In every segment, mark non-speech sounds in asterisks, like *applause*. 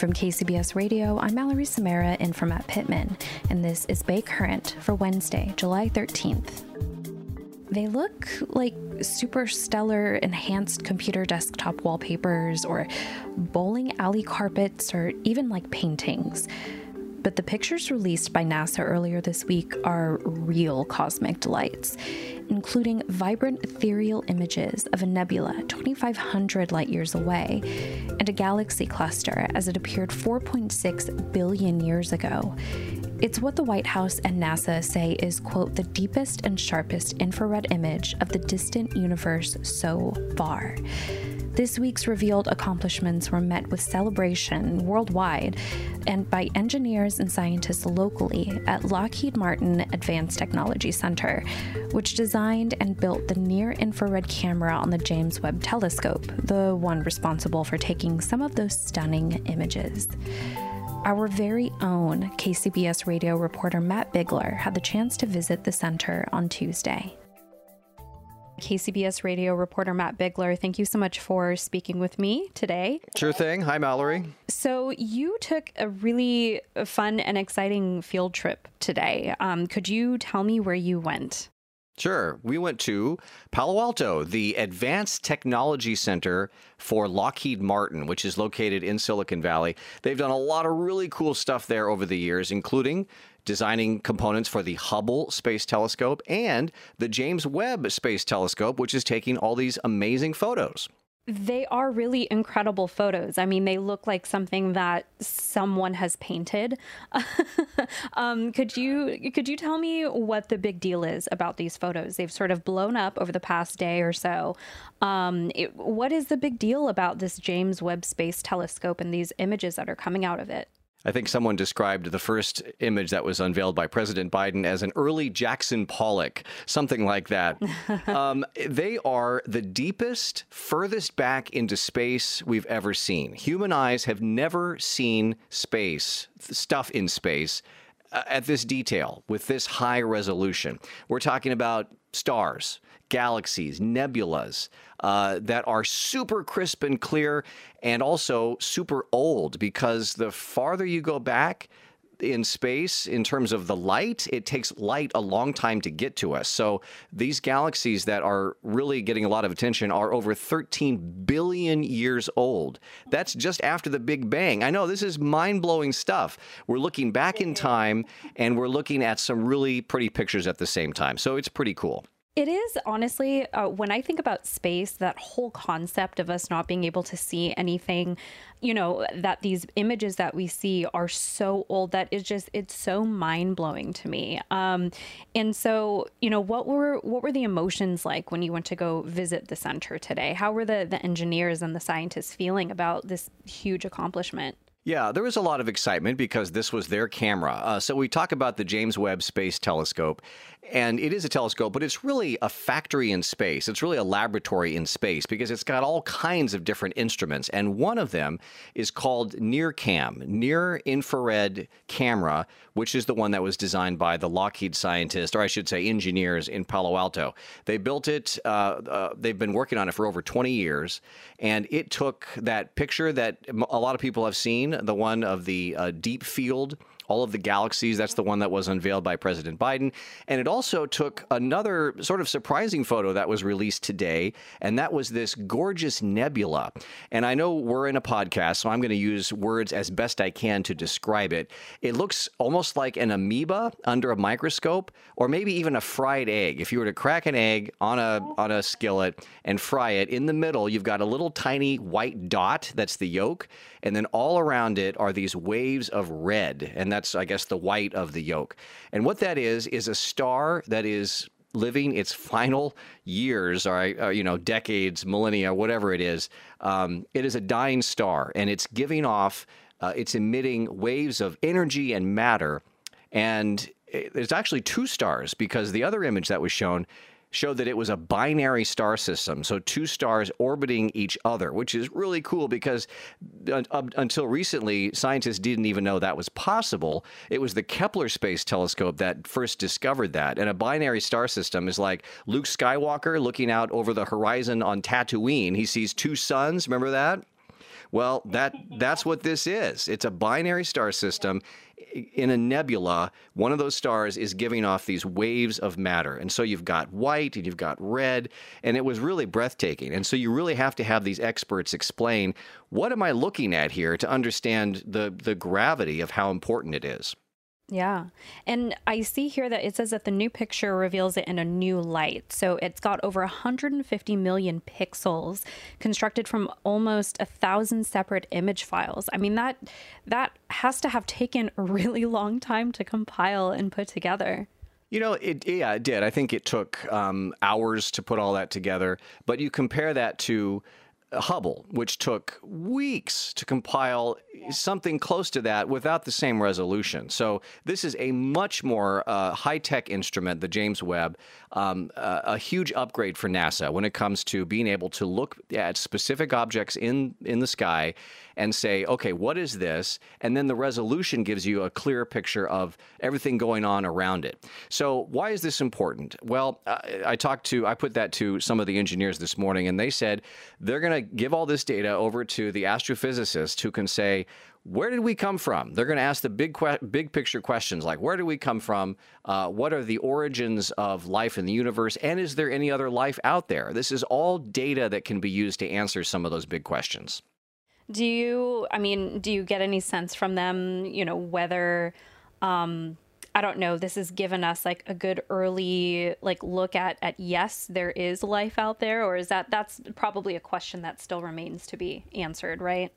From KCBS Radio, I'm Mallory Somera in from Matt Pittman, and this is Bay Current for Wednesday, July 13th. They look like super stellar enhanced computer desktop wallpapers or bowling alley carpets or even like paintings. But the pictures released by NASA earlier this week are real cosmic delights, including vibrant ethereal images of a nebula 2,500 light years away and a galaxy cluster as it appeared 4.6 billion years ago. It's what the White House and NASA say is, quote, the deepest and sharpest infrared image of the distant universe so far. This week's revealed accomplishments were met with celebration worldwide and by engineers and scientists locally at Lockheed Martin Advanced Technology Center, which designed and built the near infrared camera on the James Webb Telescope, the one responsible for taking some of those stunning images. Our very own KCBS radio reporter Matt Bigler had the chance to visit the center on Tuesday. KCBS radio reporter Matt Bigler, thank you so much for speaking with me today. Sure thing. Hi, Mallory. So, you took a really fun and exciting field trip today. Um, could you tell me where you went? Sure. We went to Palo Alto, the Advanced Technology Center for Lockheed Martin, which is located in Silicon Valley. They've done a lot of really cool stuff there over the years, including designing components for the Hubble Space Telescope and the James Webb Space Telescope, which is taking all these amazing photos. They are really incredible photos. I mean, they look like something that someone has painted. *laughs* um, could you could you tell me what the big deal is about these photos? They've sort of blown up over the past day or so. Um, it, what is the big deal about this James Webb Space Telescope and these images that are coming out of it? I think someone described the first image that was unveiled by President Biden as an early Jackson Pollock, something like that. *laughs* um, they are the deepest, furthest back into space we've ever seen. Human eyes have never seen space, stuff in space, uh, at this detail, with this high resolution. We're talking about stars, galaxies, nebulas uh, that are super crisp and clear and also super old because the farther you go back, in space in terms of the light it takes light a long time to get to us. So these galaxies that are really getting a lot of attention are over 13 billion years old. That's just after the big bang. I know this is mind-blowing stuff. We're looking back in time and we're looking at some really pretty pictures at the same time. So it's pretty cool it is honestly, uh, when I think about space, that whole concept of us not being able to see anything, you know, that these images that we see are so old that it's just it's so mind blowing to me. Um, and so, you know, what were what were the emotions like when you went to go visit the center today? How were the the engineers and the scientists feeling about this huge accomplishment? Yeah, there was a lot of excitement because this was their camera. Uh, so we talk about the James Webb Space Telescope, and it is a telescope, but it's really a factory in space. It's really a laboratory in space because it's got all kinds of different instruments. And one of them is called NIRCam, Near Infrared Camera, which is the one that was designed by the Lockheed scientists, or I should say engineers in Palo Alto. They built it, uh, uh, they've been working on it for over 20 years, and it took that picture that a lot of people have seen, the one of the uh, deep field all of the galaxies. That's the one that was unveiled by President Biden. And it also took another sort of surprising photo that was released today, and that was this gorgeous nebula. And I know we're in a podcast, so I'm going to use words as best I can to describe it. It looks almost like an amoeba under a microscope, or maybe even a fried egg. If you were to crack an egg on a on a skillet and fry it, in the middle you've got a little tiny white dot that's the yolk, and then all around it are these waves of red, and that's I guess the white of the yolk. And what that is is a star that is living its final years or, or, you know decades millennia whatever it is um, it is a dying star and it's giving off uh, it's emitting waves of energy and matter and there's actually two stars because the other image that was shown showed that it was a binary star system, so two stars orbiting each other, which is really cool because uh, until recently, scientists didn't even know that was possible. It was the Kepler Space Telescope that first discovered that. And a binary star system is like Luke Skywalker looking out over the horizon on Tatooine. He sees two suns, remember that? Well, *laughs* that that's what this is. It's a binary star system in a nebula, one of those stars is giving off these waves of matter. And so you've got white and you've got red, and it was really breathtaking. And so you really have to have these experts explain what am I looking at here to understand the, the gravity of how important it is. Yeah. And I see here that it says that the new picture reveals it in a new light. So it's got over 150 million pixels constructed from almost a thousand separate image files. I mean that that has to have taken a really long time to compile and put together. You know, it yeah, it did. I think it took um, hours to put all that together. But you compare that to Hubble, which took weeks to compile something close to that without the same resolution. So this is a much more uh, high-tech instrument, the James Webb, um, uh, a huge upgrade for NASA when it comes to being able to look at specific objects in in the sky and say, okay, what is this? And then the resolution gives you a clear picture of everything going on around it. So why is this important? Well, I, I talked to, I put that to some of the engineers this morning, and they said they're going to give all this data over to the astrophysicist who can say, where did we come from? They're going to ask the big, que- big picture questions like where did we come from? Uh, what are the origins of life in the universe? And is there any other life out there? This is all data that can be used to answer some of those big questions. Do you, I mean, do you get any sense from them, you know, whether, um, I don't know, this has given us like a good early like look at at yes, there is life out there, or is that that's probably a question that still remains to be answered, right?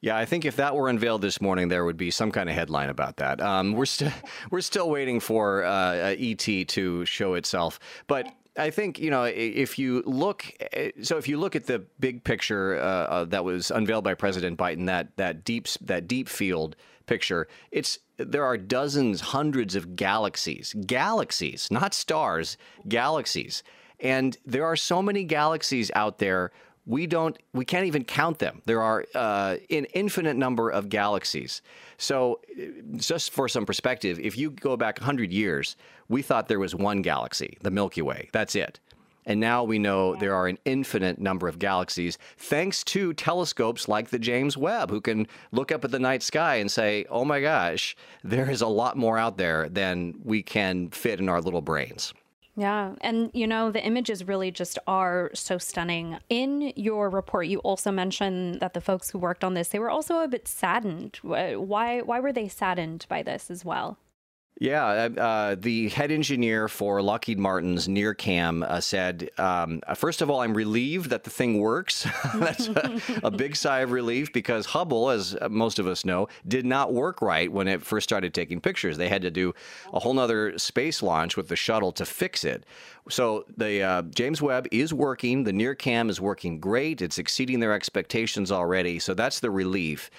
Yeah, I think if that were unveiled this morning, there would be some kind of headline about that. Um, we're still *laughs* we're still waiting for uh, ET to show itself, but I think you know if you look, eh, so if you look at the big picture uh, uh, that was unveiled by President Biden, that that deep that deep field picture, it's there are dozens, hundreds of galaxies, galaxies, not stars, galaxies, and there are so many galaxies out there we don't we can't even count them. There are uh, an infinite number of galaxies. So just for some perspective if you go back 100 years we thought there was one galaxy the milky way. That's it and now we know there are an infinite number of galaxies thanks to telescopes like the James Webb, who can look up at the night sky and say, oh my gosh, there is a lot more out there than we can fit in our little brains. Yeah. And, you know, the images really just are so stunning. In your report, you also mentioned that the folks who worked on this, they were also a bit saddened. Why, why were they saddened by this as well? Yeah, uh, uh, the head engineer for Lockheed Martin's NIRCam uh, said, um, first of all, I'm relieved that the thing works. *laughs* That's a, a, big sigh of relief because Hubble, as most of us know, did not work right when it first started taking pictures. They had to do a whole nother space launch with the shuttle to fix it. So the uh, James Webb is working. The NIRCam is working great. It's exceeding their expectations already. So that's the relief.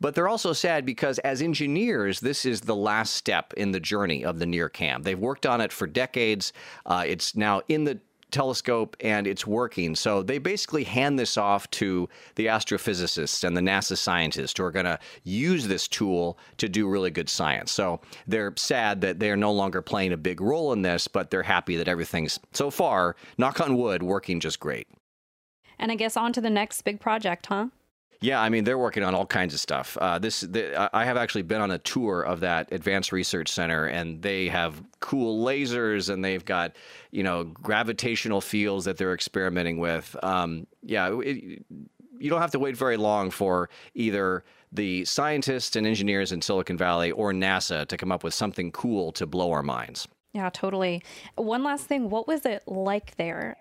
But they're also sad because, as engineers, this is the last step in the journey of the NIRCam. They've worked on it for decades. Uh, it's now in the telescope and it's working. So they basically hand this off to the astrophysicists and the NASA scientists who are going to use this tool to do really good science. So they're sad that they're no longer playing a big role in this, but they're happy that everything's so far, knock on wood, working just great. And I guess on to the next big project, huh? Yeah, I mean they're working on all kinds of stuff. Uh, this the, I have actually been on a tour of that advanced research center, and they have cool lasers, and they've got you know gravitational fields that they're experimenting with. Um, yeah, it, you don't have to wait very long for either the scientists and engineers in Silicon Valley or NASA to come up with something cool to blow our minds. Yeah, totally. One last thing, what was it like there?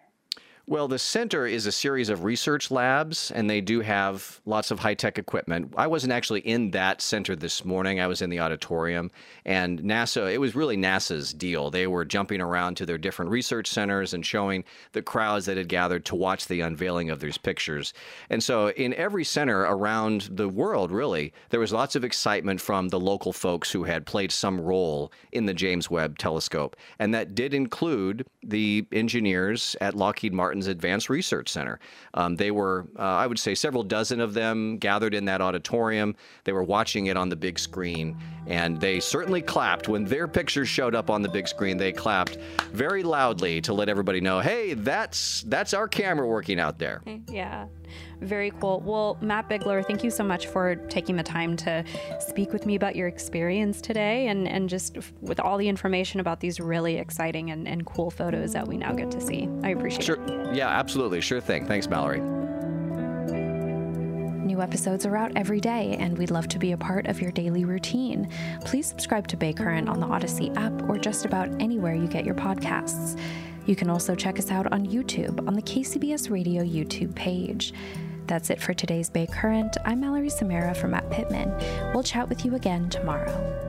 Well, the center is a series of research labs, and they do have lots of high tech equipment. I wasn't actually in that center this morning. I was in the auditorium, and NASA, it was really NASA's deal. They were jumping around to their different research centers and showing the crowds that had gathered to watch the unveiling of these pictures. And so, in every center around the world, really, there was lots of excitement from the local folks who had played some role in the James Webb telescope. And that did include the engineers at Lockheed Martin Advanced Research Center. Um, they were, uh, I would say, several dozen of them gathered in that auditorium. They were watching it on the big screen, and they certainly clapped when their pictures showed up on the big screen. They clapped very loudly to let everybody know, "Hey, that's that's our camera working out there." Yeah. Very cool. Well, Matt Bigler, thank you so much for taking the time to speak with me about your experience today and, and just with all the information about these really exciting and, and cool photos that we now get to see. I appreciate sure. it. Yeah, absolutely. Sure thing. Thanks, Mallory. New episodes are out every day, and we'd love to be a part of your daily routine. Please subscribe to Bay Current on the Audacy app or just about anywhere you get your podcasts. You can also check us out on YouTube on the KCBS Radio YouTube page. That's it for today's Bay Current. I'm Mallory Somera from Matt Pittman. We'll chat with you again tomorrow.